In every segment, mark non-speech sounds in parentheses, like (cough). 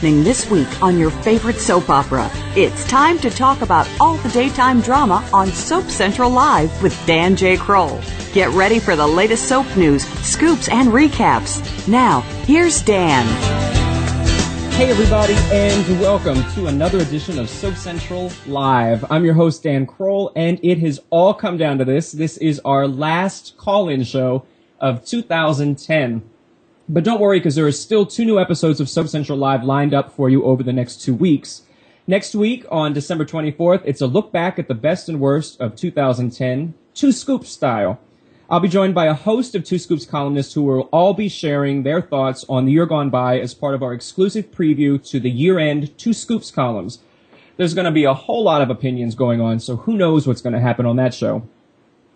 Happening this week on your favorite soap opera? It's time to talk about all the daytime drama on Soap Central Live with Dan J. Kroll. Get ready for the latest soap news, scoops, and recaps. Now, here's Dan. Hey everybody, and welcome to another edition of Soap Central Live. I'm your host Dan Kroll, and it has all come down to this. This is our last call-in show of 2010. But don't worry, because there are still two new episodes of Soap Central Live lined up for you over the next two weeks. Next week, on December 24th, it's a look back at the best and worst of 2010, Two Scoops style. I'll be joined by a host of Two Scoops columnists who will all be sharing their thoughts on the year gone by as part of our exclusive preview to the year-end Two Scoops columns. There's going to be a whole lot of opinions going on, so who knows what's going to happen on that show.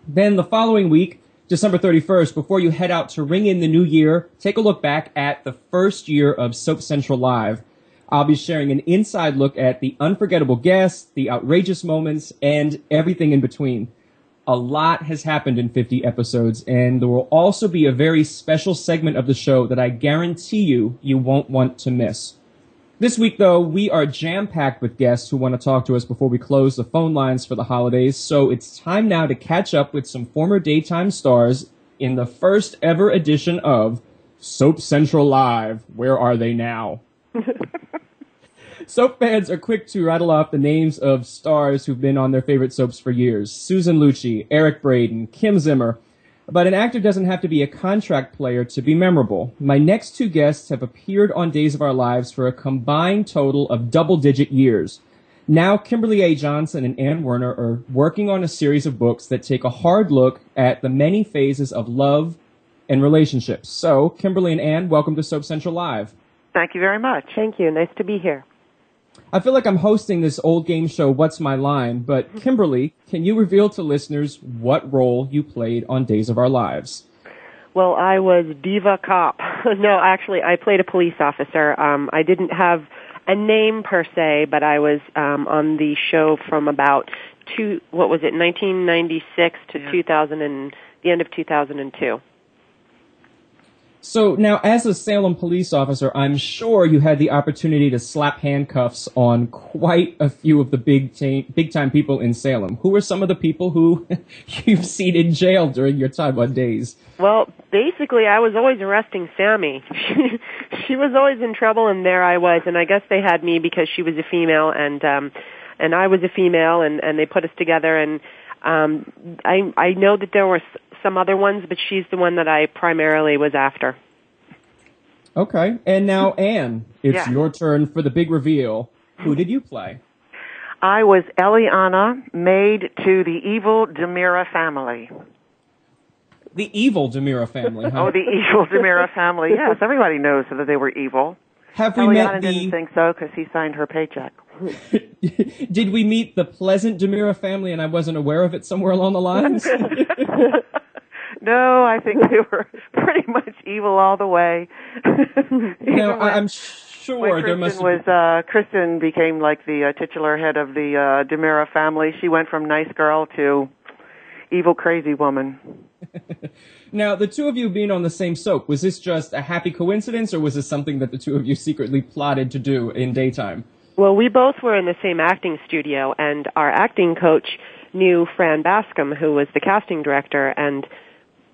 Then the following week, December 31st, before you head out to ring in the new year, take a look back at the first year of Soap Central Live. I'll be sharing an inside look at the unforgettable guests, the outrageous moments, and everything in between. A lot has happened in 50 episodes, and there will also be a very special segment of the show that I guarantee you you won't want to miss. This week, though, we are jam packed with guests who want to talk to us before we close the phone lines for the holidays, so it's time now to catch up with some former daytime stars in the first ever edition of Soap Central Live. Where are they now? (laughs) Soap fans are quick to rattle off the names of stars who've been on their favorite soaps for years Susan Lucci, Eric Braeden, Kim Zimmer. But an actor doesn't have to be a contract player to be memorable. My next two guests have appeared on Days of Our Lives for a combined total of double digit years. Now, Kimberley A. Johnson and Anne Werner are working on a series of books that take a hard look at the many phases of love and relationships. So, Kimberley and Anne, welcome to Soap Central Live. Thank you very much. Thank you. Nice to be here. I feel like I'm hosting this old game show, What's My Line? But Kimberley, can you reveal to listeners what role you played on Days of Our Lives? Well, I was diva cop. (laughs) no, actually, I played a police officer. Um, I didn't have a name per se, but I was um, on the show from about two. What was it? 1996 to Yeah. 2000 and the end of 2002. So now, as a Salem police officer, I'm sure you had the opportunity to slap handcuffs on quite a few of the big ta- big time people in Salem. Who were some of the people who (laughs) you've seen in jail during your time on Days? Well, basically, I was always arresting Sami. (laughs) She, was always in trouble, and there I was. And I guess they had me because she was a female, and um, and I was a female, and and they put us together. And um, I I know that there were some other ones, but she's the one that I primarily was after. Okay, and now Anne, it's Yeah. your turn for the big reveal. Who did you play? I was Eliana, maid to the evil DiMera family. The evil DiMera family. Huh? Oh, the evil DiMera family. (laughs) Yes, everybody knows that they were evil. Have we Eliana met didn't think so because he signed her paycheck. (laughs) did we meet the pleasant DiMera family, and I wasn't aware of it somewhere along the lines? (laughs) No, I think they were (laughs) pretty much evil all the way. (laughs) Even now, I- when- I'm when sure there Kristen must. was uh Kristen became like the uh, titular head of the uh DiMera family. She went from nice girl to evil crazy woman. (laughs) Now, the two of you being on the same soap, was this just a happy coincidence, or was this something that the two of you secretly plotted to do in daytime? Well, we both were in the same acting studio, and our acting coach knew Fran Bascom, who was the casting director, and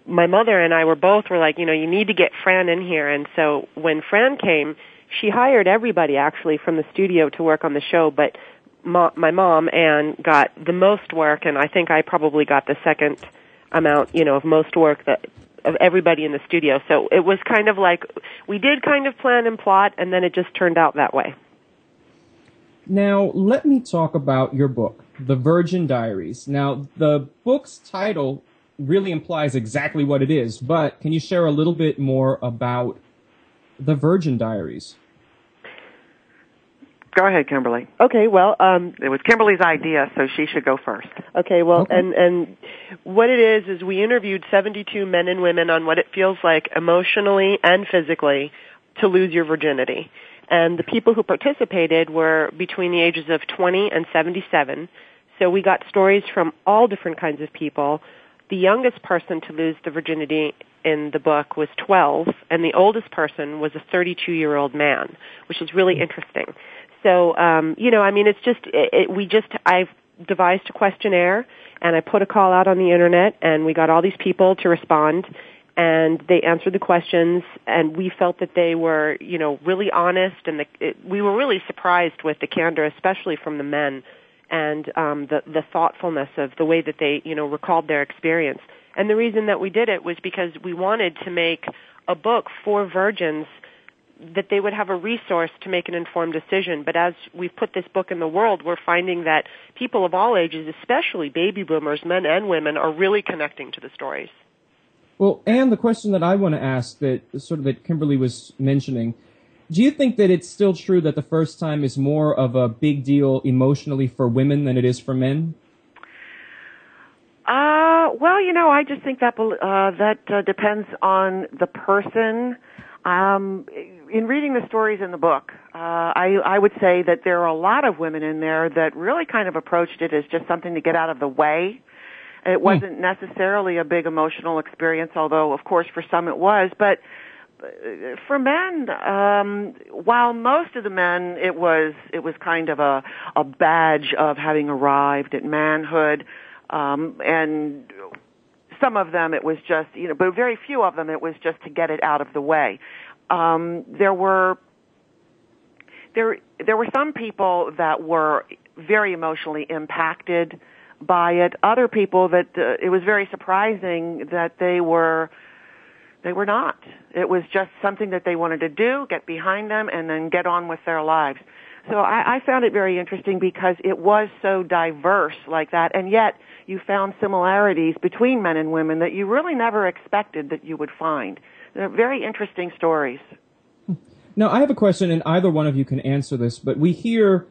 my mother and I were both were like, you know, you need to get Fran in here. And so when Fran came, she hired everybody actually from the studio to work on the show, but my mom Anne got the most work, and I think I probably got the second amount, you know, of most work that of everybody in the studio. So it was kind of like we did kind of plan and plot, and then it just turned out that way. Now, let me talk about your book, The Virgin Diaries. Now, the book's title really implies exactly what it is, but can you share a little bit more about The Virgin Diaries? Go ahead, Kimberley. Okay, well, um, It was Kimberley's idea, so she should go first. Okay, well, Okay. and and what it is is we interviewed 72 men and women on what it feels like emotionally and physically to lose your virginity. And the people who participated were between the ages of 20 and 77. So we got stories from all different kinds of people. The youngest person to lose the virginity in the book was 12, and the oldest person was a 32-year-old man, which is really interesting. So, um, you know, I mean, it's just it, it, we just I've devised a questionnaire and I put a call out on the internet, and we got all these people to respond, and they answered the questions, and we felt that they were, you know, really honest, and the, it, we were really surprised with the candor, especially from the men, and um, the the thoughtfulness of the way that they, you know, recalled their experience. And the reason that we did it was because we wanted to make a book for virgins that they would have a resource to make an informed decision. But as we've put this book in the world, we're finding that people of all ages, especially baby boomers, men and women, are really connecting to the stories. Well, and the question that I want to ask that sort of that Kimberley was mentioning, do you think that it's still true that the first time is more of a big deal emotionally for women than it is for men? Uh, well, you know, I just think that uh, that uh, depends on the person. Um, in reading the stories in the book, uh, I, I would say that there are a lot of women in there that really kind of approached it as just something to get out of the way. It wasn't necessarily a big emotional experience, although of course for some it was. But uh, for men, um, while most of the men it was it was kind of a a badge of having arrived at manhood, um, and some of them it was just you know, but very few of them it was just to get it out of the way. Um, there were there there were some people that were very emotionally impacted by it. Other people that uh, it was very surprising that they were they were not. It was just something that they wanted to do, get behind them, and then get on with their lives. So I, I found it very interesting because it was so diverse like that, and yet you found similarities between men and women that you really never expected that you would find. They're very interesting stories. Now, I have a question, and either one of you can answer this, but we hear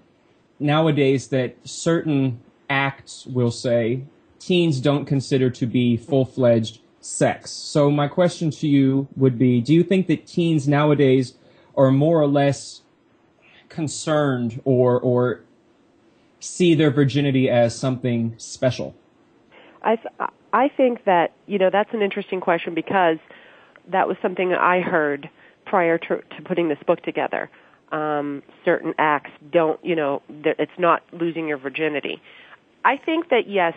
nowadays that certain acts will say teens don't consider to be full fledged sex. So, my question to you would be Do you think that teens nowadays are more or less concerned or, or see their virginity as something special? I th- I think that you know that's an interesting question because that was something I heard prior to, to putting this book together. Um, certain acts don't, you know, it's not losing your virginity. I think that yes,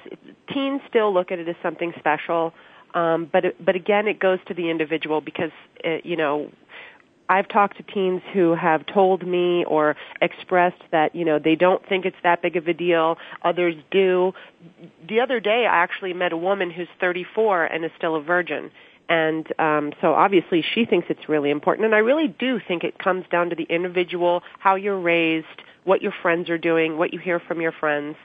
teens still look at it as something special, um, but but again, it goes to the individual because it, you know I've talked to teens who have told me or expressed that, you know, they don't think it's that big of a deal. Others do. The other day I actually met a woman who's 34 and is still a virgin. And um, so obviously she thinks it's really important. And I really do think it comes down to the individual, how you're raised, what your friends are doing, what you hear from your friends.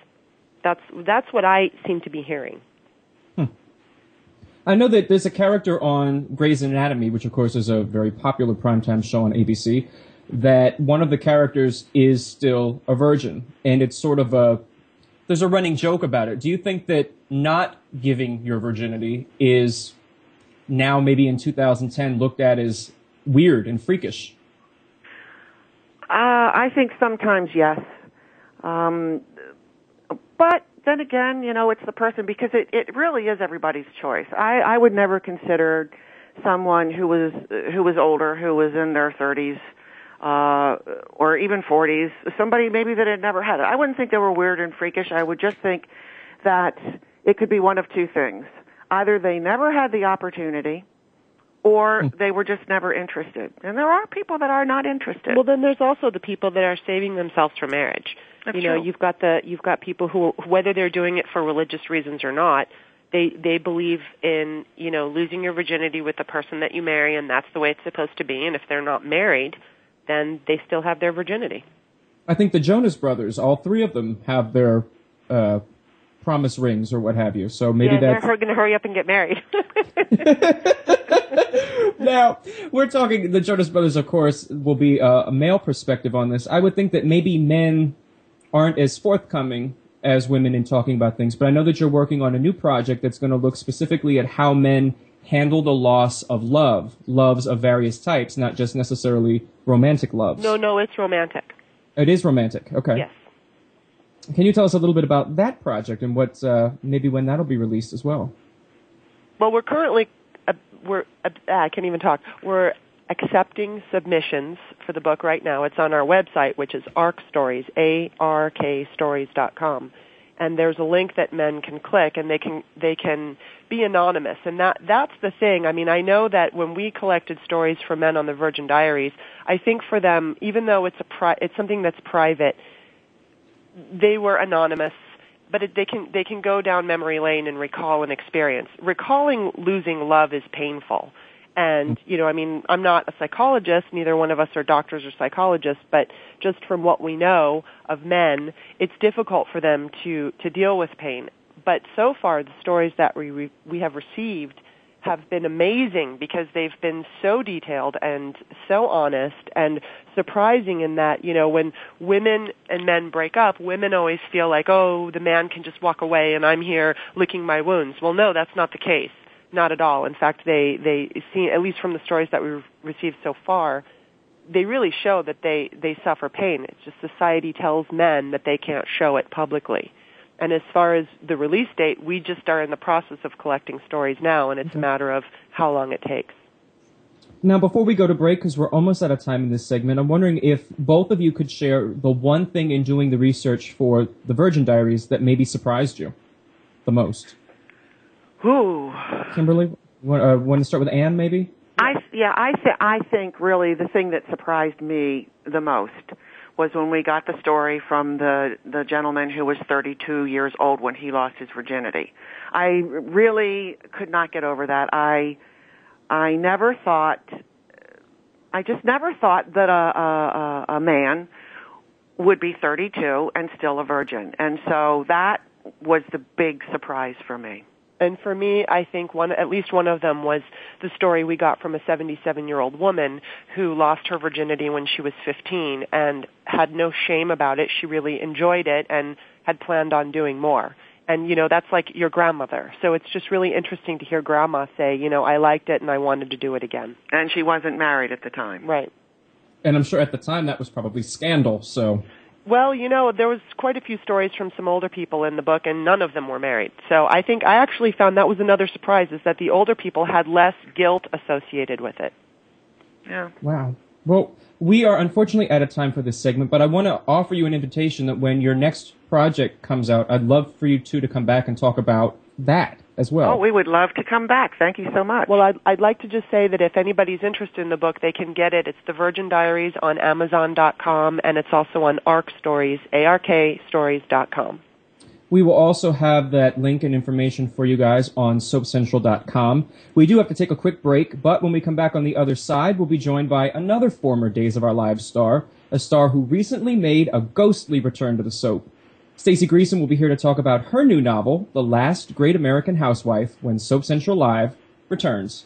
That's, that's what I seem to be hearing. I know that there's a character on Grey's Anatomy, which of course is a very popular primetime show on ABC, that one of the characters is still a virgin. And it's sort of a, there's a running joke about it. Do you think that not giving your virginity is now maybe in 2010 looked at as weird and freakish? Uh, I think sometimes yes. Um, but then again, you know, it's the person because it, it really is everybody's choice. I, I would never consider someone who was who was older, who was in their 30s, uh, or even 40s, somebody maybe that had never had it. I wouldn't think they were weird and freakish. I would just think that it could be one of two things: either they never had the opportunity, or they were just never interested. And there are people that are not interested. Well, then there's also the people that are saving themselves for marriage. That's you know, true. you've got the you've got people who whether they're doing it for religious reasons or not, they they believe in, you know, losing your virginity with the person that you marry and that's the way it's supposed to be and if they're not married, then they still have their virginity. I think the Jonas Brothers, all three of them, have their uh, promise rings or what have you. So maybe yeah, that's they're going to hurry up and get married. (laughs) now we're talking. The Jonas Brothers, of course, will be a, a male perspective on this. I would think that maybe men aren't as forthcoming as women in talking about things, but I know that you're working on a new project that's going to look specifically at how men handle the loss of love, loves of various types, not just necessarily romantic loves. no, no, it's romantic. It is romantic. Okay. Yes. Can you tell us a little bit about that project and what uh, maybe when that'll be released as well? Well, we're currently uh, we're uh, I can't even talk. We're accepting submissions for the book right now. It's on our website, which is ARK Stories, A R K Stories dot com, and there's a link that men can click, and they can they can be anonymous, and that that's the thing. I mean, I know that when we collected stories for men on the Virgin Diaries, I think for them, even though it's a pri- it's something that's private, they were anonymous but it, they can they can go down memory lane and recall an experience. Recalling losing love is painful. And, you know, I mean, I'm not a psychologist, neither one of us are doctors or psychologists, but just from what we know of men, it's difficult for them to, to deal with pain. But so far, the stories that we, we have received have been amazing because they've been so detailed and so honest and surprising in that, you know, when women and men break up, women always feel like, oh, the man can just walk away and I'm here licking my wounds. Well, no, that's not the case. Not at all. In fact, they, they see, at least from the stories that we've received so far, they really show that they, they suffer pain. It's just society tells men that they can't show it publicly. And as far as the release date, we just are in the process of collecting stories now, and it's a matter of how long it takes. Now, before we go to break, because we're almost out of time in this segment, I'm wondering if both of you could share the one thing in doing the research for the Virgin Diaries that maybe surprised you the most. Ooh. Kimberley, want, uh, want to start with Anne, maybe? I yeah, I th- I think really the thing that surprised me the most was when we got the story from the the gentleman who was 32 years old when he lost his virginity. I really could not get over that. I I never thought I just never thought that a a, a man would be 32 and still a virgin. And so that was the big surprise for me. And for me, I think one, at least one of them was the story we got from a 77 year old woman who lost her virginity when she was 15 and had no shame about it. She really enjoyed it and had planned on doing more. And, you know, that's like your grandmother. So it's just really interesting to hear grandma say, you know, I liked it and I wanted to do it again. And she wasn't married at the time. Right. And I'm sure at the time that was probably scandal, so. Well, you know, there was quite a few stories from some older people in the book, and none of them were married. So I think I actually found that was another surprise, is that the older people had less guilt associated with it. Yeah. Wow. Well, we are unfortunately out of time for this segment, but I want to offer you an invitation that when your next project comes out, I'd love for you two to come back and talk about that as well. Oh, we would love to come back. Thank you so much. Well, I'd, I'd like to just say that if anybody's interested in the book, they can get it. It's The Virgin Diaries on Amazon.com, and it's also on ARK Stories, A-R-K Stories.com. We will also have that link and information for you guys on soapcentral.com. We do have to take a quick break, but when we come back on the other side, we'll be joined by another former Days of Our Lives star, a star who recently made a ghostly return to the soap. Staci Greason will be here to talk about her new novel, The Last Great American Housewife, when Soap Central Live returns.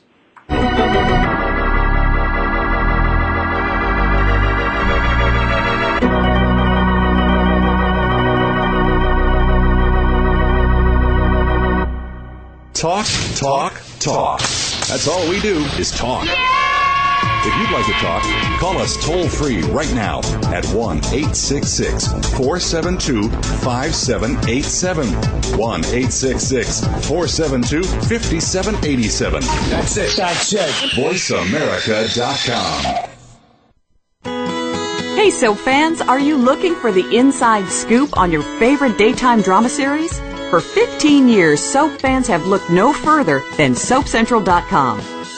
Talk, talk, talk. That's all we do is talk. If you'd like to talk, call us toll free right now at 1 866 472 5787. 1 866 472 5787. That's it. That's it. VoiceAmerica.com. Hey, soap fans, are you looking for the inside scoop on your favorite daytime drama series? For 15 years, soap fans have looked no further than SoapCentral.com.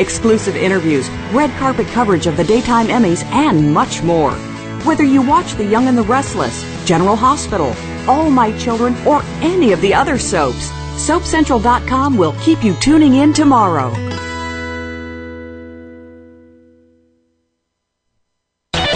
exclusive interviews, red carpet coverage of the daytime Emmys, and much more. Whether you watch The Young and the Restless, General Hospital, All My Children, or any of the other soaps, SoapCentral.com will keep you tuning in tomorrow.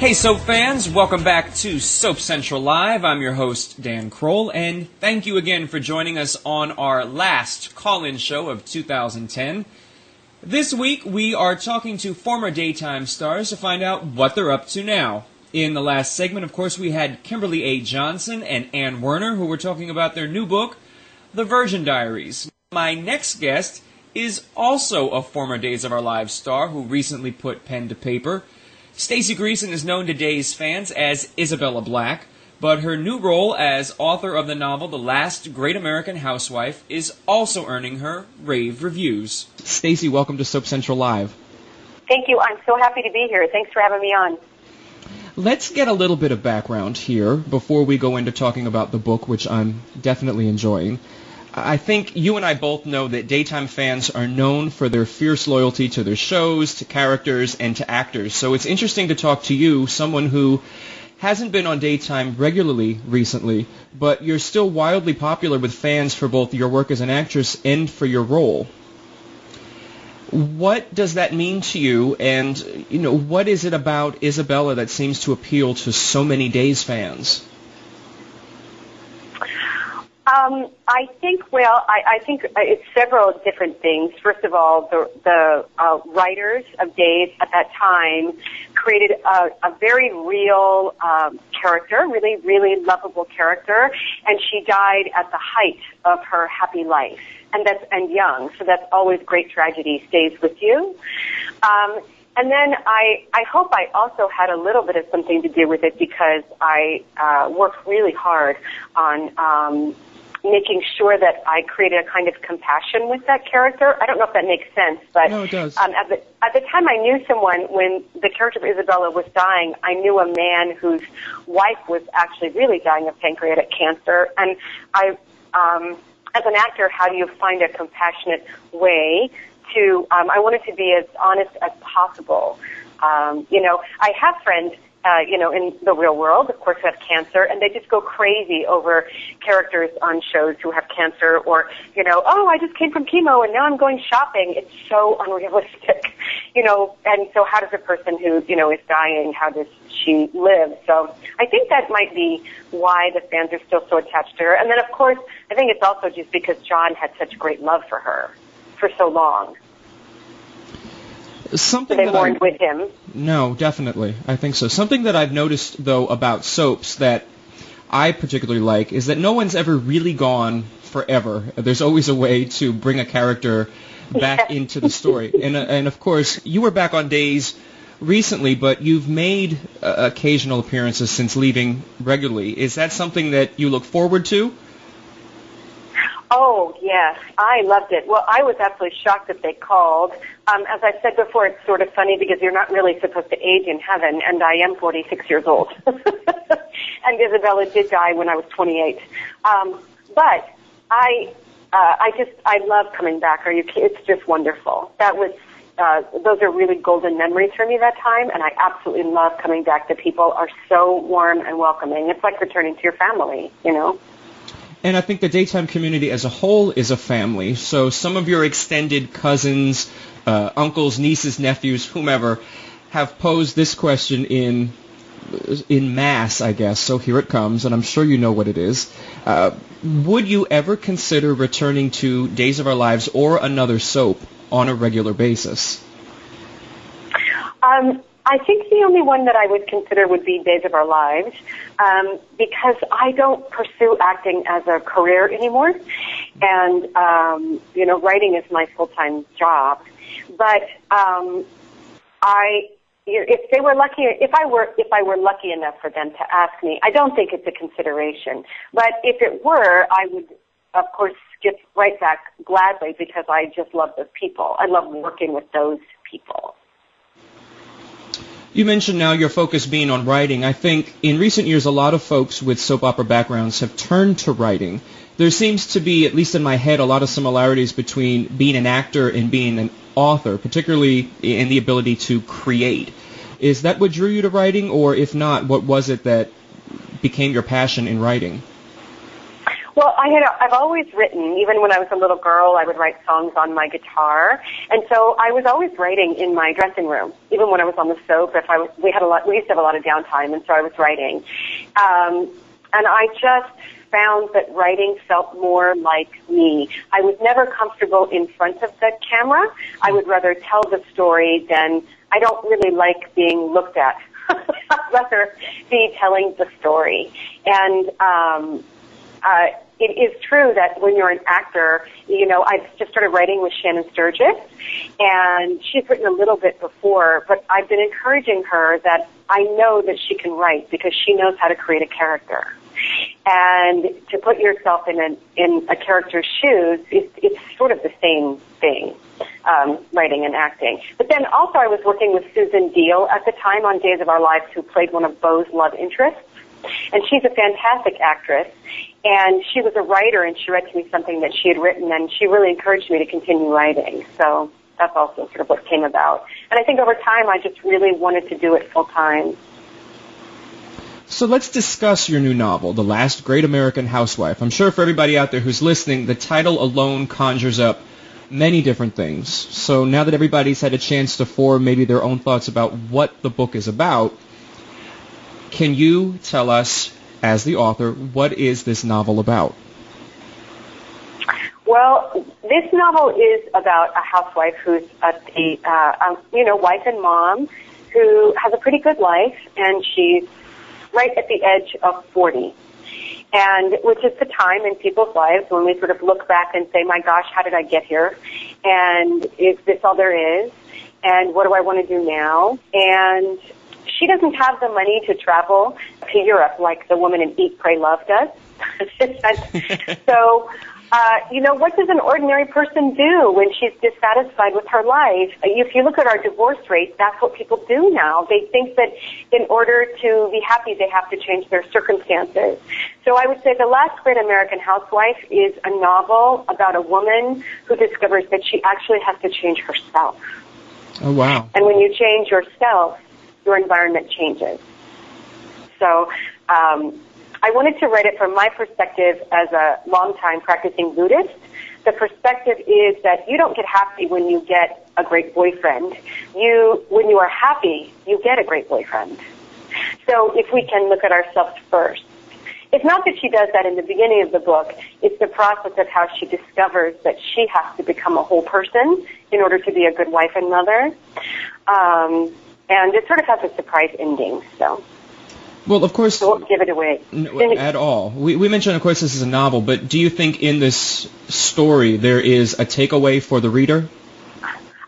Hey, Soap fans, welcome back to Soap Central Live. I'm your host, Dan Kroll, and thank you again for joining us on our last call in show of 2010. This week, we are talking to former daytime stars to find out what they're up to now. In the last segment, of course, we had Kimberley A. Johnson and Anne Werner, who were talking about their new book, The Virgin Diaries. My next guest is also a former Days of Our Lives star who recently put pen to paper. Staci Greason is known to Days fans as Isabella Black, but her new role as author of the novel The Last Great American Housewife is also earning her rave reviews. Staci, welcome to Soap Central Live. Thank you. I'm so happy to be here. Thanks for having me on. Let's get a little bit of background here before we go into talking about the book, which I'm definitely enjoying. I think you and I both know that daytime fans are known for their fierce loyalty to their shows, to characters, and to actors. So it's interesting to talk to you, someone who hasn't been on daytime regularly recently, but you're still wildly popular with fans for both your work as an actress and for your role. What does that mean to you, and you know what is it about Isabella that seems to appeal to so many Days fans? Um, I think, well, I, I think it's several different things. First of all, the, the uh, writers of Days at that time created a, a very real um, character, really, really lovable character, and she died at the height of her happy life, and that's and young. So that's always great tragedy stays with you. Um, and then I, I hope I also had a little bit of something to do with it because I uh, worked really hard on um, making sure that I created a kind of compassion with that character. I don't know if that makes sense, but no, it does. Um, at the at the time I knew someone when the character of Isabella was dying. I knew a man whose wife was actually really dying of pancreatic cancer, and I, um, as an actor, how do you find a compassionate way to? Um, I wanted to be as honest as possible. Um, you know, I have friends uh, you know, in the real world, of course, who have cancer, and they just go crazy over characters on shows who have cancer, or you know, oh, I just came from chemo and now I'm going shopping. It's so unrealistic, (laughs) you know. And so, how does a person who you know is dying, how does she live? So, I think that might be why the fans are still so attached to her. And then, of course, I think it's also just because John had such great love for her for so long. Something they that mourned I, with him. No, definitely. I think so. Something that I've noticed though about soaps that I particularly like is that no one's ever really gone forever. There's always a way to bring a character back into the story. And uh, and of course, you were back on Days recently, but you've made uh, occasional appearances since leaving regularly. Is that something that you look forward to? Oh yes, I loved it. Well, I was absolutely shocked that they called. Um, as I said before, it's sort of funny because you're not really supposed to age in heaven, and I am 46 years old. (laughs) and Isabella did die when I was 28. Um, but I, uh, I just, I love coming back. Are you? It's just wonderful. That was. Uh, those are really golden memories for me that time, and I absolutely love coming back. The people are so warm and welcoming. It's like returning to your family, you know. And I think the daytime community as a whole is a family. So some of your extended cousins, uh, uncles, nieces, nephews, whomever, have posed this question in in mass, I guess. So here it comes, and I'm sure you know what it is. Uh, would you ever consider returning to Days of Our Lives or another soap on a regular basis? Um, I think the only one that I would consider would be Days of Our Lives, um, because I don't pursue acting as a career anymore, and um, you know, writing is my full time job. But um, I, if they were lucky, if I were, if I were lucky enough for them to ask me, I don't think it's a consideration. But if it were, I would, of course, skip right back gladly because I just love those people. I love working with those people. You mentioned now your focus being on writing. I think in recent years, a lot of folks with soap opera backgrounds have turned to writing. There seems to be, at least in my head, a lot of similarities between being an actor and being an author, particularly in the ability to create. Is that what drew you to writing, or if not, what was it that became your passion in writing? Well, I had I've always written. Even when I was a little girl, I would write songs on my guitar, and so I was always writing in my dressing room. Even when I was on the soap, if I was, we had a lot, we used to have a lot of downtime, and so I was writing. Um, and I just found that writing felt more like me. I was never comfortable in front of the camera. I would rather tell the story than I don't really like being looked at. (laughs) I'd rather be telling the story. And um, uh, it is true that when you're an actor, you know, I've just started writing with Shannon Sturges, and she's written a little bit before, but I've been encouraging her that I know that she can write because she knows how to create a character. And to put yourself in a, in a character's shoes, it's, it's sort of the same thing, um, writing and acting. But then also I was working with Susan Diol at the time on Days of Our Lives who played one of Bo's love interests. And she's a fantastic actress. And she was a writer and she read to me something that she had written and she really encouraged me to continue writing. So that's also sort of what came about. And I think over time I just really wanted to do it full time. So let's discuss your new novel, The Last Great American Housewife. I'm sure for everybody out there who's listening, the title alone conjures up many different things. So now that everybody's had a chance to form maybe their own thoughts about what the book is about, can you tell us, as the author, what is this novel about? Well, this novel is about a housewife who's a, uh, um, you know, wife and mom who has a pretty good life, and she's right at the edge of 40. And which is the time in people's lives when we sort of look back and say, my gosh, how did I get here? And is this all there is? And what do I want to do now? And she doesn't have the money to travel to Europe like the woman in Eat, Pray, Love does. (laughs) so, uh, you know, what does an ordinary person do when she's dissatisfied with her life? If you look at our divorce rate, that's what people do now. They think that in order to be happy, they have to change their circumstances. So I would say The Last Great American Housewife is a novel about a woman who discovers that she actually has to change herself. Oh, wow. And when you change yourself, your environment changes. So um, I wanted to write it from my perspective as a longtime practicing Buddhist. The perspective is that you don't get happy when you get a great boyfriend. You, when you are happy, you get a great boyfriend. So if we can look at ourselves first. It's not that she does that in the beginning of the book. It's the process of how she discovers that she has to become a whole person in order to be a good wife and mother. Um, and it sort of has a surprise ending. So. Well, of course. Don't give it away. No, at all. We, we mentioned, of course, this is a novel, but do you think in this story there is a takeaway for the reader?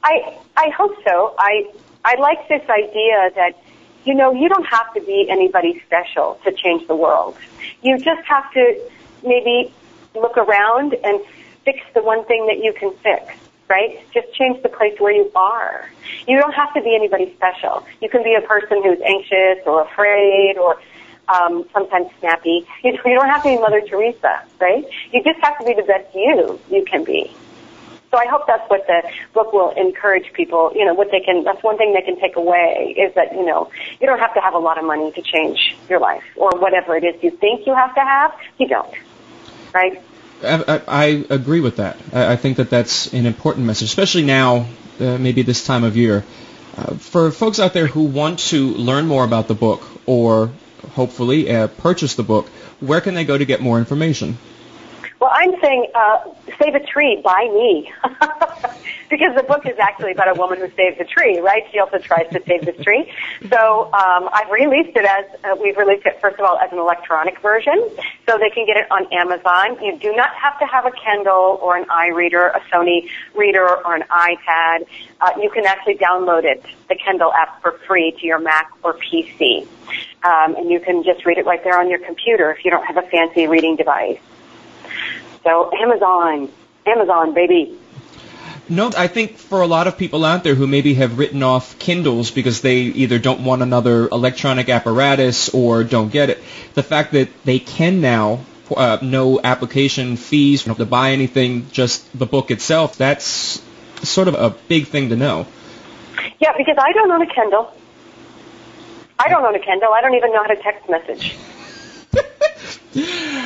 I I hope so. I I like this idea that you know you don't have to be anybody special to change the world. You just have to maybe look around and fix the one thing that you can fix right? Just change the place where you are. You don't have to be anybody special. You can be a person who's anxious or afraid or um, sometimes snappy. You, you don't have to be Mother Teresa, right? You just have to be the best you you can be. So I hope that's what the book will encourage people. You know, what they can. That's one thing they can take away is that you know you don't have to have a lot of money to change your life or whatever it is you think you have to have. You don't, right? I, agree with that. I, I, think that that's an important message, especially now, uh, maybe this time of year. Uh, for folks out there who want to learn more about the book or hopefully uh, purchase the book, where can they go to get more information? Well, I'm saying uh, save a tree by me. (laughs) because the book is actually about a woman who saves a tree, right? She also tries to save this tree. So um, I've released it as, uh, we've released it, first of all, as an electronic version. So they can get it on Amazon. You do not have to have a Kindle or an iReader, a Sony reader, or an iPad. Uh, you can actually download it, the Kindle app, for free to your Mac or PC. Um, and you can just read it right there on your computer if you don't have a fancy reading device. So Amazon, Amazon, baby. No, I think for a lot of people out there who maybe have written off Kindles because they either don't want another electronic apparatus or don't get it, the fact that they can now uh, no application fees, you don't have to buy anything, just the book itself, that's sort of a big thing to know. Yeah, because I don't own a Kindle. I don't own a Kindle. I don't even know how to text message. (laughs)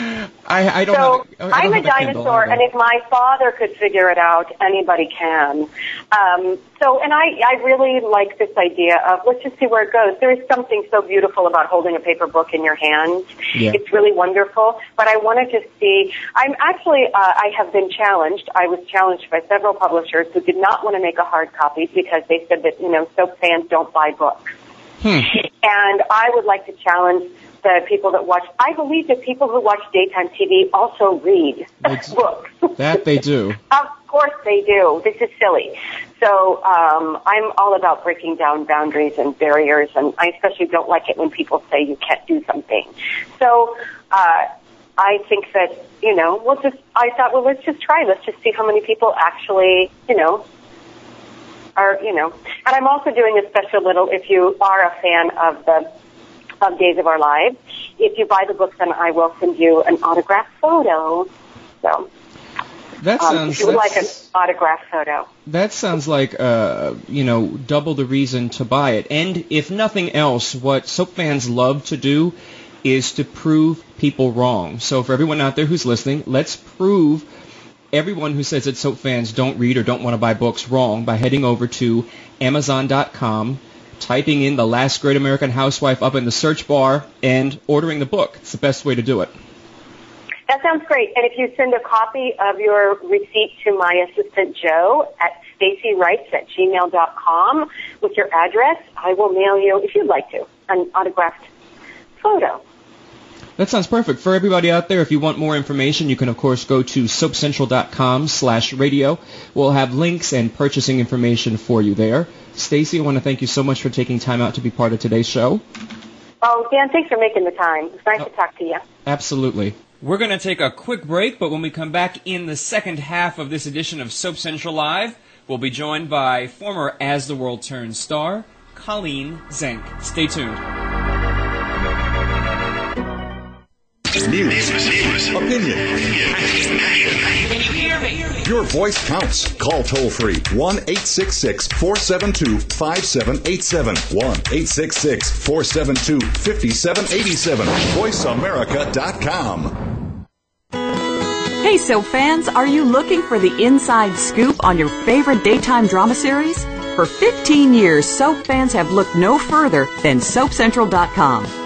I, I don't. So have, I am a dinosaur, and if my father could figure it out, anybody can. Um, so, and I, I really like this idea of let's just see where it goes. There is something so beautiful about holding a paper book in your hands. Yeah. It's really wonderful. But I wanted to see. I'm actually. Uh, I have been challenged. I was challenged by several publishers who did not want to make a hard copy because they said that you know soap fans don't buy books. Hmm. And I would like to challenge the people that watch. I believe that people who watch daytime TV also read books. (laughs) that they do. of course they do. This is silly. So um, I'm all about breaking down boundaries and barriers, and I especially don't like it when people say you can't do something. So uh, I think that you know we'll just. I thought, well, let's just try. Let's just see how many people actually, you know, are you know. And I'm also doing a special little. If you are a fan of the of Days of Our Lives. If you buy the book, then I will send you an autographed photo. So. That sounds. Um, you would like an autographed photo. That sounds like, uh, you know, double the reason to buy it. And if nothing else, what soap fans love to do is to prove people wrong. So for everyone out there who's listening, let's prove everyone who says that soap fans don't read or don't want to buy books wrong by heading over to Amazon.com typing in The Last Great American Housewife up in the search bar and ordering the book. It's the best way to do it. That sounds great. And if you send a copy of your receipt to my assistant Joe at stacywrites at gmail.com with your address, I will mail you, if you'd like to, an autographed photo. That sounds perfect. For everybody out there, if you want more information, you can of course go to soapcentral.com slash radio. We'll have links and purchasing information for you there. Staci, I want to thank you so much for taking time out to be part of today's show. Oh, Dan, thanks for making the time. It's nice oh, to talk to you. Absolutely. We're going to take a quick break, but when we come back in the second half of this edition of Soap Central Live, we'll be joined by former As the World Turns star, Colleen Zenk. Stay tuned. News opinion. Can you hear me? Your voice counts. Call toll free 1 866 472 5787. 1 866 472 5787. VoiceAmerica.com. Hey, Soap fans, are you looking for the inside scoop on your favorite daytime drama series? For 15 years, Soap fans have looked no further than SoapCentral.com.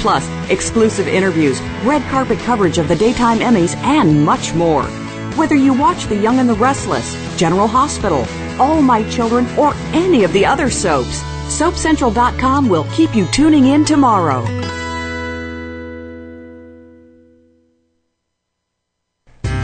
Plus, exclusive interviews, red carpet coverage of the daytime Emmys, and much more. Whether you watch The Young and the Restless, General Hospital, All My Children, or any of the other soaps, SoapCentral.com will keep you tuning in tomorrow.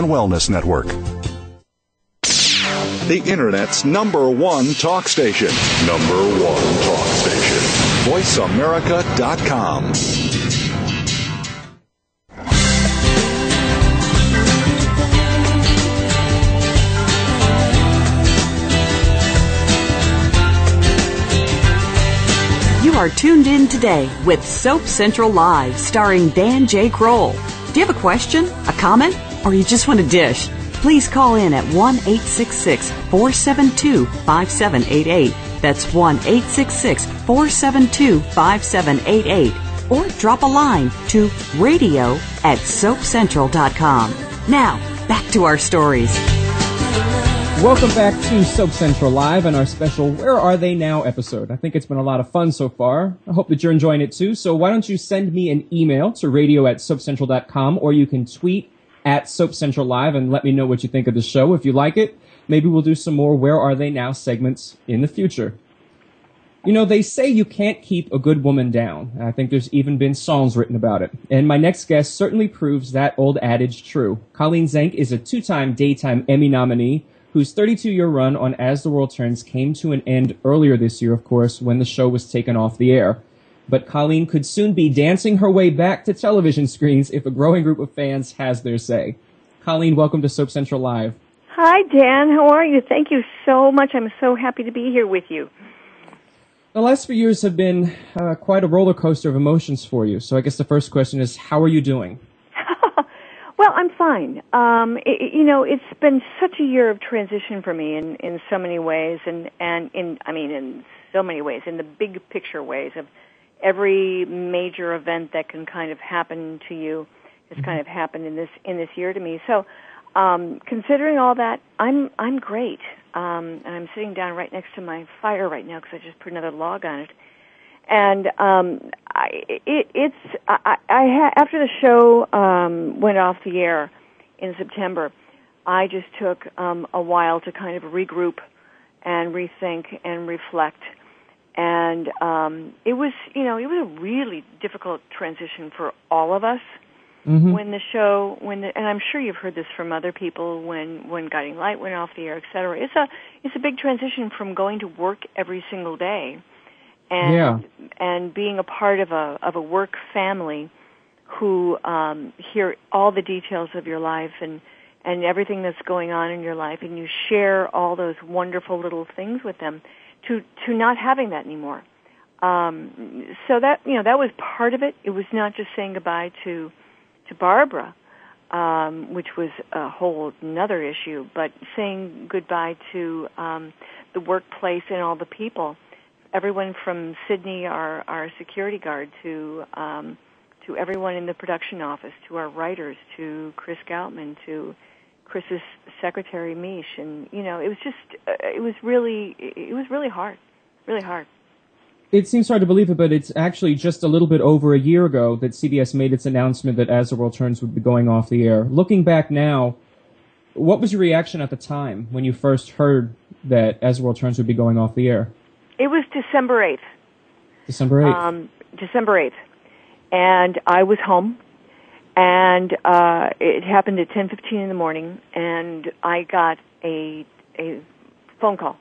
and Wellness Network. The Internet's number one talk station. Number one talk station. VoiceAmerica.com. You are tuned in today with Soap Central Live, starring Dan J. Kroll. Do you have a question, a comment, or you just want a dish? Please call in at 1 866 472 5788. That's 1 866 472 5788. Or drop a line to radio at soapcentral.com. Now, back to our stories. Welcome back to Soap Central Live and our special Where Are They Now episode. I think it's been a lot of fun so far. I hope that you're enjoying it too. So why don't you send me an email to radio at soapcentral.com or you can tweet at Soap Central Live and let me know what you think of the show. If you like it, maybe we'll do some more Where Are They Now segments in the future. You know, they say you can't keep a good woman down. I think there's even been songs written about it. And my next guest certainly proves that old adage true. Colleen Zenk is a two-time daytime Emmy nominee whose 32-year run on As the World Turns came to an end earlier this year, of course, when the show was taken off the air. But Colleen could soon be dancing her way back to television screens if a growing group of fans has their say. Colleen, welcome to Soap Central Live. Hi, Dan. How are you? Thank you so much. I'm so happy to be here with you. The last few years have been uh, quite a roller coaster of emotions for you. So I guess the first question is, how are you doing? (laughs) well, I'm fine. Um, it, you know, it's been such a year of transition for me in in so many ways, and and in I mean, in so many ways, in the big picture ways of every major event that can kind of happen to you has kind of happened in this in this year to me. So, um, considering all that, I'm I'm great. Um, and I'm sitting down right next to my fire right now because I just put another log on it. And um, I, it, it's I, I ha- after the show um, went off the air in September, I just took um, a while to kind of regroup and rethink and reflect. And um, it was, you know, it was a really difficult transition for all of us Mm-hmm. when the show when the and I'm sure you've heard this from other people when when Guiding Light went off the air, et cetera. It's a it's a big transition from going to work every single day and Yeah. and being a part of a of a work family who um hear all the details of your life and and everything that's going on in your life and you share all those wonderful little things with them to to not having that anymore. Um so that you know that was part of it. It was not just saying goodbye to to Barbara, um, which was a whole another issue, but saying goodbye to um, the workplace and all the people, everyone from Sydney, our our security guard, to um, to everyone in the production office, to our writers, to Chris Goutman, to Chris's secretary Mish, and you know, it was just, uh, it was really, it was really hard, really hard. It seems hard to believe it, but it's actually just a little bit over a year ago that CBS made its announcement that As the World Turns would be going off the air. Looking back now, what was your reaction at the time when you first heard that As the World Turns would be going off the air? It was December 8th. December 8th. Um, December 8th. And I was home and uh it happened at 10:15 in the morning and I got a a phone call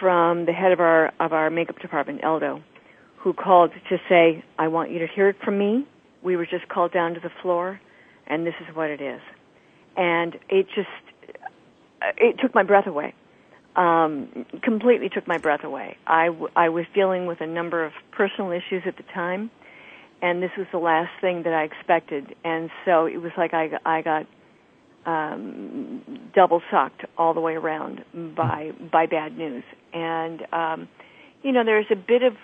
from the head of our of our makeup department, Eldo, who called to say, "I want you to hear it from me. We were just called down to the floor and this is what it is." And it just it took my breath away um, completely took my breath away. I, w- I was dealing with a number of personal issues at the time, and this was the last thing that I expected. And so it was like I, I got um, double sucked all the way around by by bad news. And um, you know, there's a bit of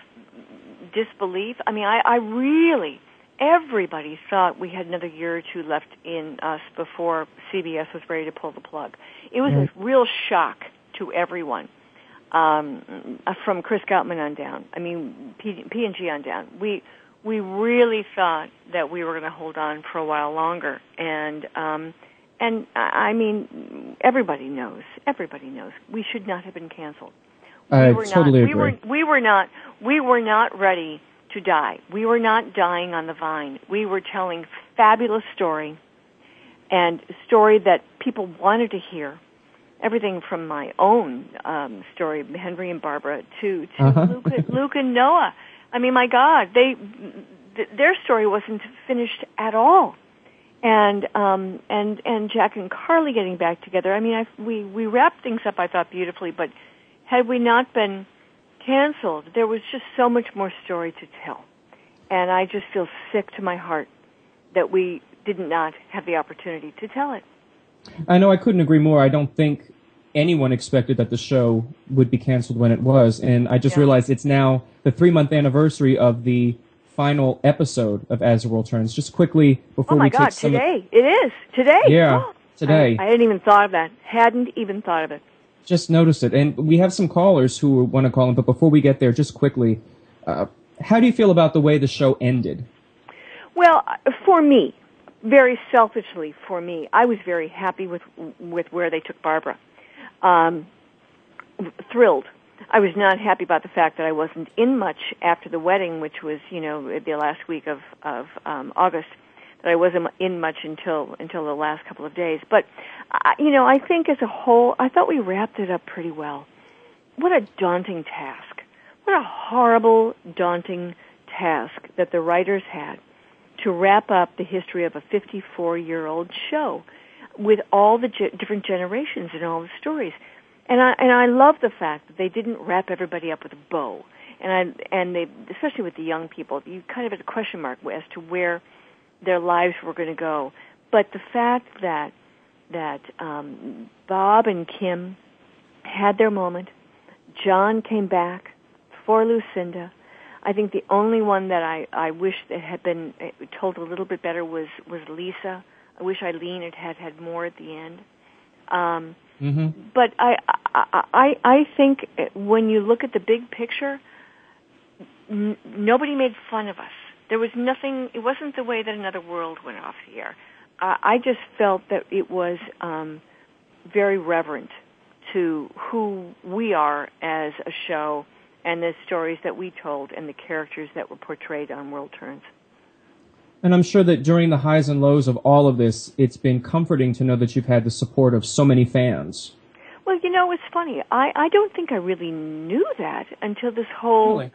disbelief. I mean, I, I really everybody thought we had another year or two left in us before CBS was ready to pull the plug. It was a real shock to everyone um, from Chris Goutman on down. I mean, P, and G on down. We we really thought that we were going to hold on for a while longer, and um, and I mean, everybody knows. Everybody knows we should not have been canceled. I were totally not, agree. We were, we were not. We were not ready to die. We were not dying on the vine. We were telling fabulous story, and story that people wanted to hear everything from my own um, story, Henry and Barbara, to to Uh-huh. Luke, Luke and Noah. I mean, my God, they th- their story wasn't finished at all, and um, and and Jack and Carly getting back together. I mean, I, we we wrapped things up, I thought, beautifully. But had we not been canceled, there was just so much more story to tell, and I just feel sick to my heart that we did not have the opportunity to tell it. I know I couldn't agree more. I don't think anyone expected that the show would be canceled when it was, and I just Yeah. realized it's now the three month anniversary of the final episode of As the World Turns. Just quickly before Oh my we God! take some of- Today it is today. Yeah, Oh, today. I, I hadn't even thought of that. Hadn't even thought of it. just noticed it, and we have some callers who want to call in. But before we get there, just quickly, uh, how do you feel about the way the show ended? Well, uh, for me, very selfishly for me, I was very happy with with where they took Barbara. Um, thrilled. I was not happy about the fact that I wasn't in much after the wedding, which was you know the last week of of um, August. That I wasn't in much until until the last couple of days. But I, you know, I think as a whole, I thought we wrapped it up pretty well. What a daunting task! What a horrible, daunting task that the writers had to wrap up the history of a 54 year old show with all the ge- different generations and all the stories. And I and I love the fact that they didn't wrap everybody up with a bow. And I and they especially with the young people, you kind of had a question mark as to where their lives were going to go. But the fact that that um, Bob and Kim had their moment, John came back for Lucinda. I think the only one that I I wish that had been uh, told a little bit better was was Lisa. I wish Eileen had had had more at the end. Um, Mm-hmm. but I, I I I think when you look at the big picture, n- nobody made fun of us. There was nothing. It wasn't the way that another world went off the air. Uh, I just felt that it was um, very reverent to who we are as a show and the stories that we told and the characters that were portrayed on World Turns. And I'm sure that during the highs and lows of all of this, it's been comforting to know that you've had the support of so many fans. Well, you know, it's funny. I, I don't think I really knew that until this whole Really?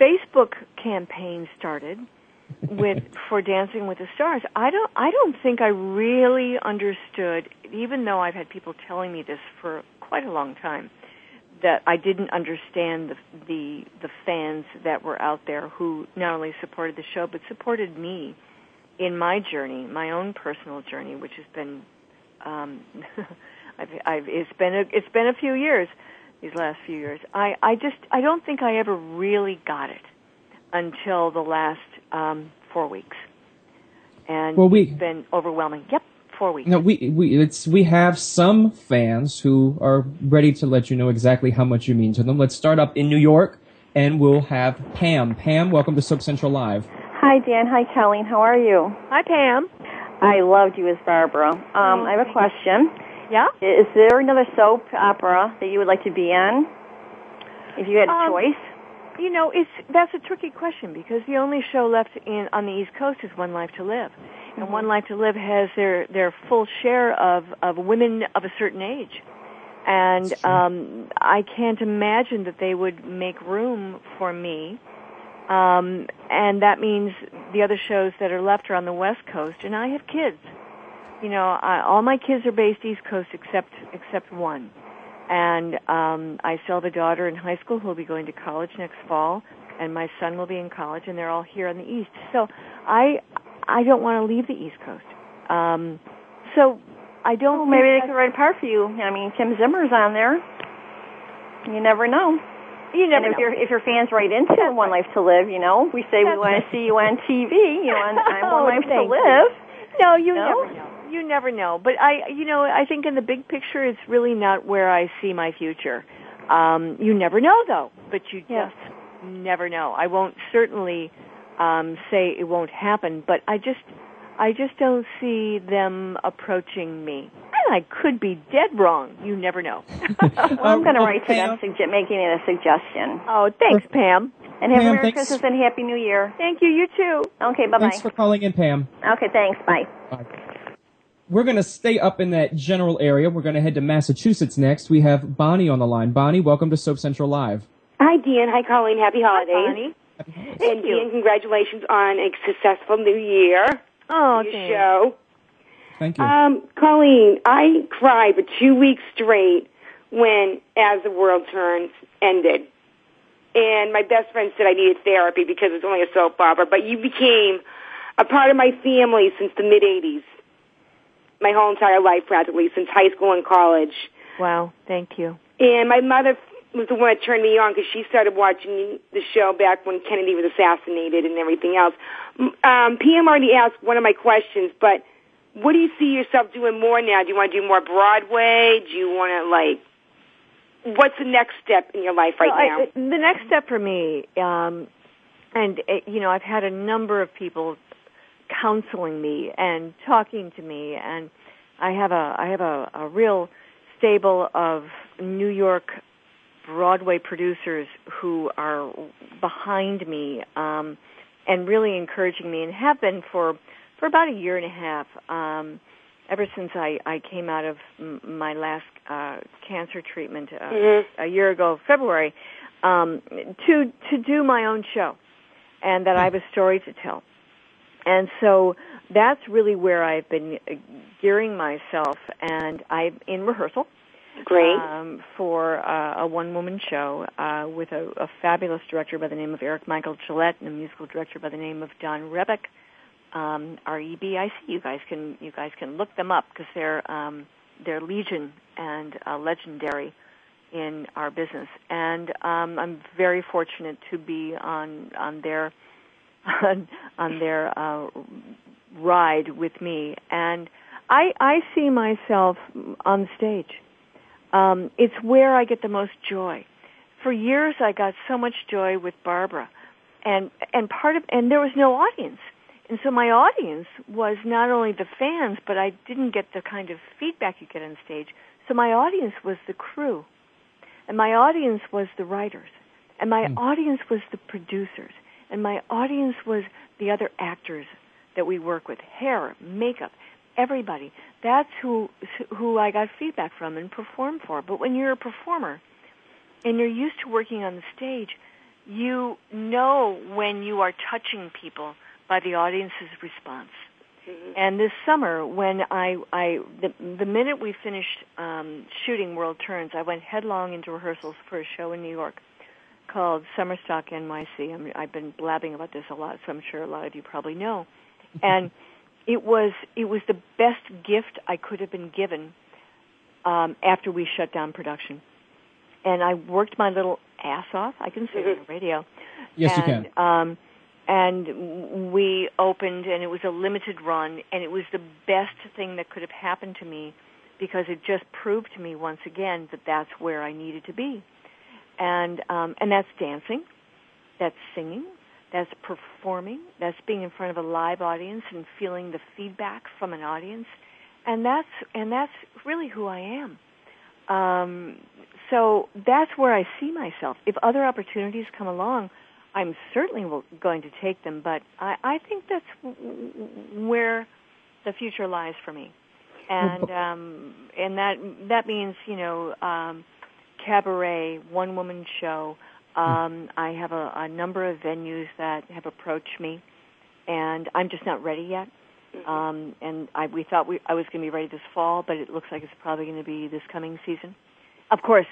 Facebook campaign started with (laughs) for Dancing with the Stars. I don't I don't think I really understood even though I've had people telling me this for quite a long time that I didn't understand the the the fans that were out there who not only supported the show but supported me in my journey, my own personal journey, which has been um (laughs) I've, I've it's been a it's been a few years these last few years. I I just I don't think I ever really got it until the last um 4 weeks. and Well, we- it's been overwhelming. Yep, four weeks. No, we we it's we have some fans who are ready to let you know exactly how much you mean to them. Let's start up in New York, and we'll have Pam. Pam, welcome to Soap Central Live. Hi, Dan. Hi, Colleen. How are you? Hi, Pam. I loved you as Barbara. Um, I have a question. Yeah. Is there another soap opera that you would like to be in? If you had a Um, choice? You know, it's that's a tricky question because the only show left in on the East Coast is One Life to Live, and One Life to Live has their their full share of of women of a certain age, and um, I can't imagine that they would make room for me. Um, and that means the other shows that are left are on the West Coast, and I have kids. You know, I, all my kids are based East Coast except except one and um, I still have a daughter in high school who will be going to college next fall, and my son will be in college, and they're all here on the East. So I I don't want to leave the East Coast. Um, so I don't. Well, maybe they could write a part for you. I mean, Kim Zimmer's on there. You never know. You never and if know. your if your fans write into One Life to Live, you know, we say we want right. to see you on TV. You know, on, (laughs) on Oh, One Life to thank you. Live. No, you No? never know. You never know. But I, you know, I think in the big picture, it's really not where I see my future. Um, you never know, though. But you Yeah. just never know. I won't certainly um, say it won't happen, but I just, I just don't see them approaching me. And I could be dead wrong. You never know. (laughs) Well, I'm going to well, write to them, Pam- sugge- making it a suggestion. oh, thanks, Pam. And have a Merry thanks. Christmas and Happy New Year. Thank you. You too. Okay, bye-bye. Thanks for calling in, Pam. Okay, thanks. Bye. Bye. We're going to stay up in that general area. We're going to head to Massachusetts next. We have Bonnie on the line. Bonnie, welcome to Soap Central Live. Hi, Dean. Hi, Colleen. Happy holidays. Bonnie. (laughs) and Dean, congratulations on a successful new year. Oh, your thanks. show. Thank you. Um, Colleen, I cried for two weeks straight when As the World Turns ended. And my best friend said I needed therapy because it's only a soap opera, but you became a part of my family since the mid 80s. My whole entire life practically, since high school and college. Wow. Thank you. And my mother was the one that turned me on because she started watching the show back when Kennedy was assassinated and everything else. Um, PM already asked one of my questions, but what do you see yourself doing more now? Do you want to do more Broadway? Do you want to like? What's the next step in your life right Well, I- now? the next step for me, um, and uh, you know, I've had a number of people counseling me and talking to me, and I have a I have a, a real stable of New York Broadway producers who are behind me um, and really encouraging me, and have been for for about a year and a half. Um, ever since I, I came out of m- my last uh, cancer treatment uh, Mhm. a year ago, February, um, to to do my own show, and that I have a story to tell, and so that's really where I've been uh, gearing myself, and I'm in rehearsal. Great. Um, for uh, a one-woman show uh, with a, a fabulous director by the name of Eric Michael Gillette and a musical director by the name of Don Rebic um, R E B I C. You guys can you guys can look them up because they're um, they're legion and uh, legendary in our business. And um, I'm very fortunate to be on on their on, (laughs) on their uh, ride with me. And I I see myself on stage. Um, it's where I get the most joy. For years, I got so much joy with Barbara, and and part of and there was no audience. And so my audience was not only the fans, but I didn't get the kind of feedback you get on stage. So my audience was the crew. And my audience was the writers. And my audience was the producers. And my audience was the other actors that we work with. Hair, makeup, everybody. That's who who I got feedback from and performed for. But when you're a performer and you're used to working on the stage, you know when you are touching people by the audience's response. And this summer, when I, I the, the minute we finished um, shooting World Turns, I went headlong into rehearsals for a show in New York called Summerstock NYC. I'm, I've been blabbing about this a lot, so I'm sure a lot of you probably know. And (laughs) it was it was the best gift I could have been given um, after we shut down production. And I worked my little ass off. I can say it on the (laughs) radio. Yes, you can. Um, and we opened and it was a limited run and it was the best thing that could have happened to me because it just proved to me once again that that's where I needed to be. And um and that's dancing, that's singing, that's performing, that's being in front of a live audience and feeling the feedback from an audience. And that's and that's really who I am. Um so that's where I see myself. If other opportunities come along, I'm certainly going to take them, but I, I think that's where the future lies for me, and um, and that that means you know um, cabaret, one woman show. Um, I have a, a number of venues that have approached me, and I'm just not ready yet. Um, and I, we thought we, I was going to be ready this fall, but it looks like it's probably going to be this coming season. Of course,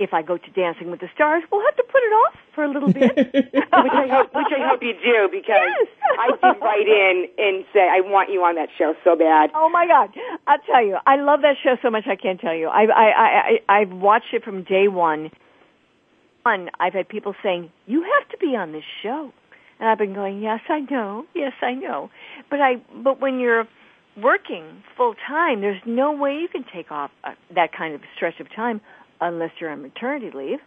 if I go to Dancing with the Stars, we'll have to put it off for a little bit. (laughs) which I hope, which I hope you do, because yes. I did write in and say I want you on that show so bad. Oh my God! I'll tell you, I love that show so much. I can't tell you. I I I I've watched it from day one. One, I've had people saying you have to be on this show, and I've been going, yes, I know, yes, I know, but I but when you're working full time, there's no way you can take off uh, that kind of stretch of time unless you're on maternity leave.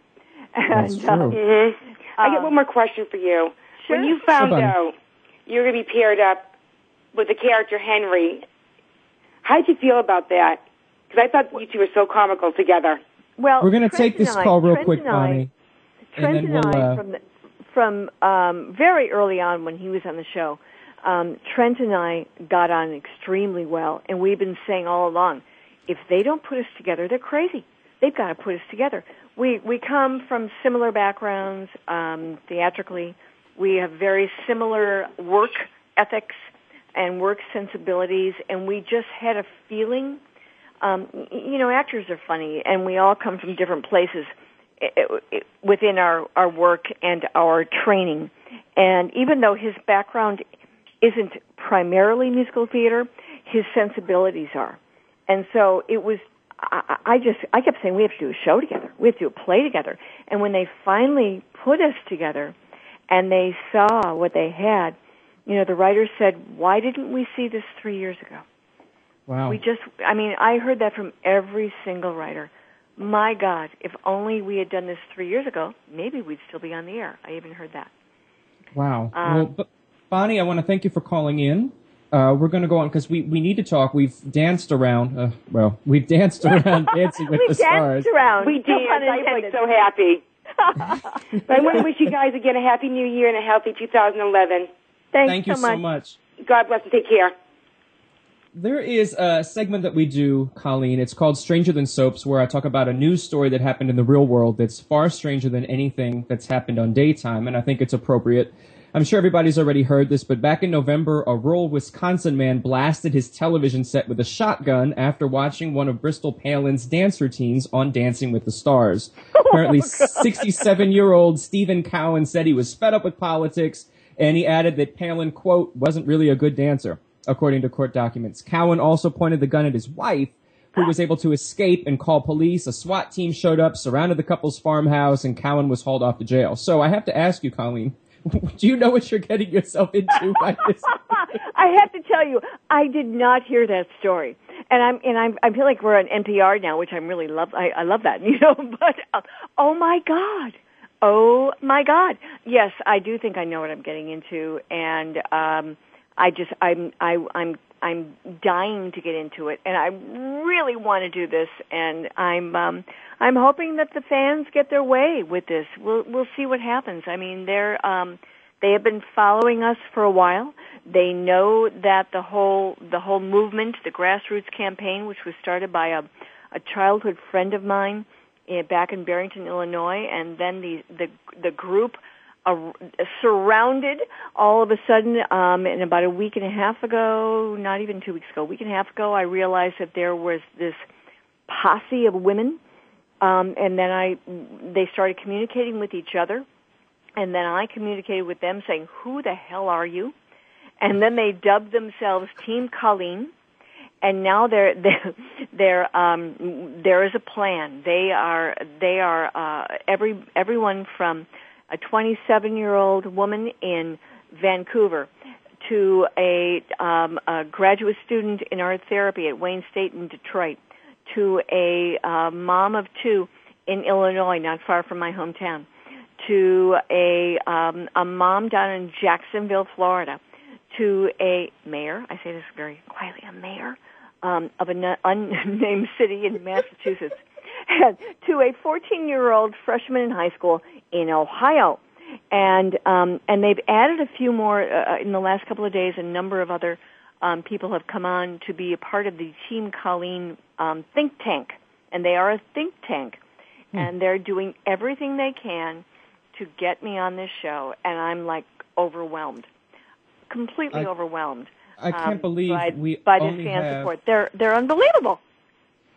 That's (laughs) And, true. Mm-hmm. I got Um, one more question for you. Sure. When you found Sure, Bonnie. out you were going to be paired up with the character Henry, how did you feel about that? Because I thought you two were so comical together. well, We're going to take this I- call real Trent quick, and Bonnie. Trent and and, we'll, I, uh, from the, from um, very early on when he was on the show, um, Trent and I got on extremely well, and we've been saying all along, if they don't put us together, they're crazy. They've got to put us together. We we come from similar backgrounds um, theatrically. We have very similar work ethics and work sensibilities, and we just had a feeling. Um, you know, actors are funny, and we all come from different places within our our work and our training. And even though his background isn't primarily musical theater, his sensibilities are. And so it was. I, I just I kept saying we have to do a show together. We have to do a play together. And when they finally put us together, and they saw what they had, you know, the writers said, "Why didn't we see this three years ago?" Wow. We just, I mean, I heard that from every single writer. My God, if only we had done this three years ago, maybe we'd still be on the air. I even heard that. Wow. Um, well, Bonnie, I want to thank you for calling in. Uh, we're going to go on because we, we need to talk. We've danced around. Uh, well, we've danced (laughs) around Dancing with the Stars. We danced around. We No did. I was like so happy. But (laughs) I want to wish you guys again a happy new year and a healthy 2011. Thanks Thank you so so much. much. God bless and take care. There is a segment that we do, Colleen. It's called Stranger Than Soaps, where I talk about a news story that happened in the real world that's far stranger than anything that's happened on daytime, and I think it's appropriate. I'm sure everybody's already heard this, but back in November, a rural Wisconsin man blasted his television set with a shotgun after watching one of Bristol Palin's dance routines on Dancing with the Stars. (laughs) Oh Apparently, 67 year old Stephen Cowan said he was fed up with politics, and he added that Palin, quote, wasn't really a good dancer, according to court documents. Cowan also pointed the gun at his wife, who was able to escape and call police. A SWAT team showed up, surrounded the couple's farmhouse, and Cowan was hauled off to jail. So I have to ask you, Colleen, (laughs) do you know what you're getting yourself into by this? (laughs) I have to tell you, I did not hear that story, and I'm and I'm I feel like we're on NPR now, which I'm really love. I, I love that, (laughs) you know. But uh, oh my god, oh my god, yes, I do think I know what I'm getting into, and um, I just I'm I I'm I'm dying to get into it, and I really want to do this, and I'm um, I'm hoping that the fans get their way with this. We'll we'll see what happens. I mean, they're um, they have been following us for a while. They know that the whole the whole movement, the grassroots campaign, which was started by a a childhood friend of mine eh, back in Barrington, Illinois, and then the the the group uh, surrounded all of a sudden um and about a week and a half ago not even two weeks ago a week and a half ago i realized that there was this posse of women um and then i they started communicating with each other and then i communicated with them saying who the hell are you? And then they dubbed themselves team colleen and now they're (laughs) they're, they're um there is a plan. They are they are uh every everyone from a 27 year old woman in Vancouver, to a, um, a graduate student in art therapy at Wayne State in Detroit, to a uh, mom of two in Illinois, not far from my hometown, to a um, a mom down in Jacksonville, Florida, to a mayor. I say this very quietly, a mayor um, of an (laughs) unnamed city in Massachusetts, (laughs) to a 14-year-old freshman in high school in Ohio and um, and they've added a few more uh, uh, in the last couple of days. A number of other um, people have come on to be a part of the Team Colleen um, think tank, and they are a think tank, hmm. and they're doing everything they can to get me on this show, and I'm like overwhelmed, completely I, overwhelmed. I can't um, believe by, we by only fan have... support. They're they're unbelievable.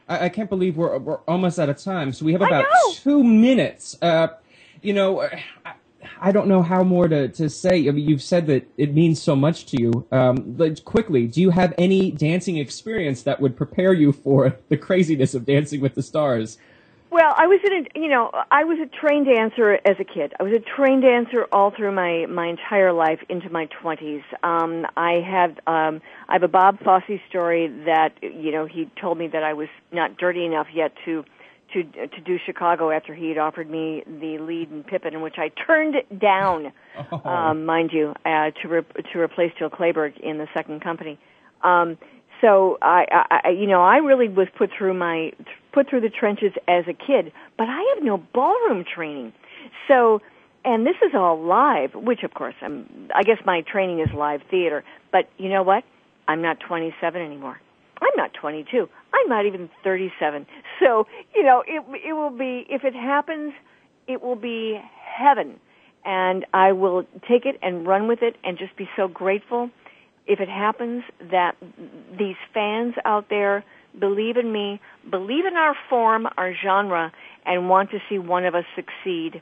I, I, can't believe we're we're almost out of time. So we have about two minutes. Uh, you know, I, I don't know how more to, to say. I mean, you've said that it means so much to you. Um, but quickly, do you have any dancing experience that would prepare you for (laughs) the craziness of Dancing with the Stars? Well, I was in a, you know, I was a trained dancer as a kid. I was a trained dancer all through my my entire life into my 20s. Um I have um I have a Bob Fosse story that you know, he told me that I was not dirty enough yet to to to do Chicago after he had offered me the lead in Pippin, which I turned down, oh. um, mind you, uh, to re- to replace Jill Clayburgh in the second company. Um, so I, I, you know, I really was put through my put through the trenches as a kid, but I have no ballroom training. So, and this is all live, which of course I'm. I guess my training is live theater, but you know what? I'm not 27 anymore. I'm not 22. I'm not even 37. So, you know, it, it will be, if it happens, it will be heaven. And I will take it and run with it and just be so grateful if it happens that these fans out there believe in me, believe in our form, our genre, and want to see one of us succeed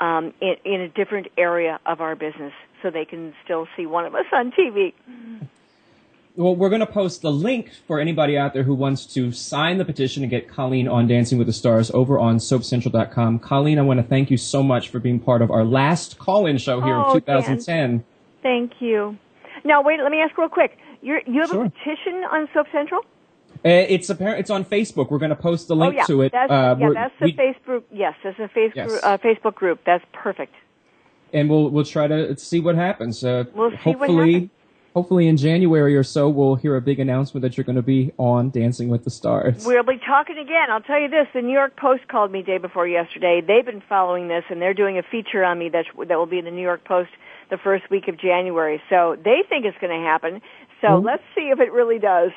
um, in, in a different area of our business so they can still see one of us on TV well, we're going to post the link for anybody out there who wants to sign the petition and get Colleen on Dancing with the Stars over on SoapCentral.com. Colleen, I want to thank you so much for being part of our last call-in show here oh, in 2010. Dan. Thank you. Now, wait, let me ask real quick. You're, you have sure. a petition on Soap Central? Uh, it's apparent. It's on Facebook. We're going to post the link oh, yeah. to it. That's, uh, yeah, that's the we, Facebook. Yes, that's a Facebook yes. uh, Facebook group. That's perfect. And we'll we'll try to see what happens. Uh, we'll see hopefully, what happens hopefully in January or so, we'll hear a big announcement that you're going to be on Dancing with the Stars. We'll be talking again. I'll tell you this: the New York Post called me day before yesterday. They've been following this, and they're doing a feature on me that that will be in the New York Post the first week of January. So they think it's going to happen. So mm-hmm. let's see if it really does.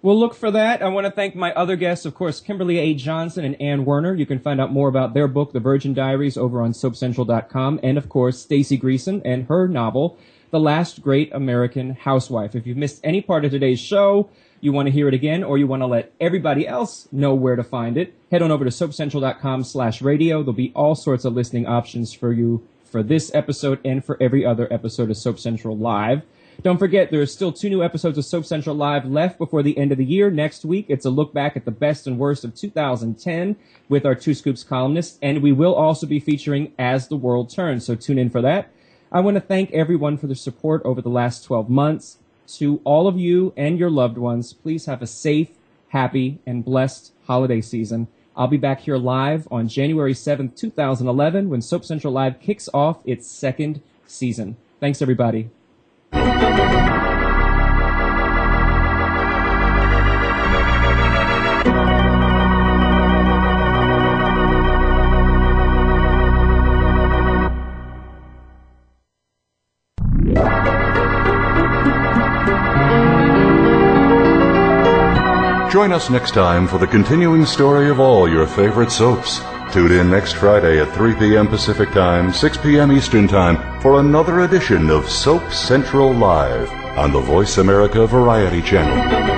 We'll look for that. I want to thank my other guests, of course, Kimberley A. Johnson and Anne Werner. You can find out more about their book, The Virgin Diaries, over on SoapCentral.com, and of course, Staci Greason and her novel, the Last Great American Housewife. If you've missed any part of today's show, you want to hear it again, or you want to let everybody else know where to find it, head on over to soapcentral.com slash radio. There'll be all sorts of listening options for you for this episode and for every other episode of Soap Central Live. Don't forget, there are still two new episodes of Soap Central Live left before the end of the year. Next week, it's a look back at the best and worst of 2010 with our Two Scoops columnists, and we will also be featuring As the World Turns, so tune in for that. I want to thank everyone for their support over the last 12 months. To all of you and your loved ones, please have a safe, happy, and blessed holiday season. I'll be back here live on January 7th, 2011, when Soap Central Live kicks off its second season. Thanks, everybody. Join us next time for the continuing story of all your favorite soaps. Tune in next Friday at 3 p.m. Pacific Time, 6 p.m. Eastern Time for another edition of Soap Central Live on the Voice America Variety Channel.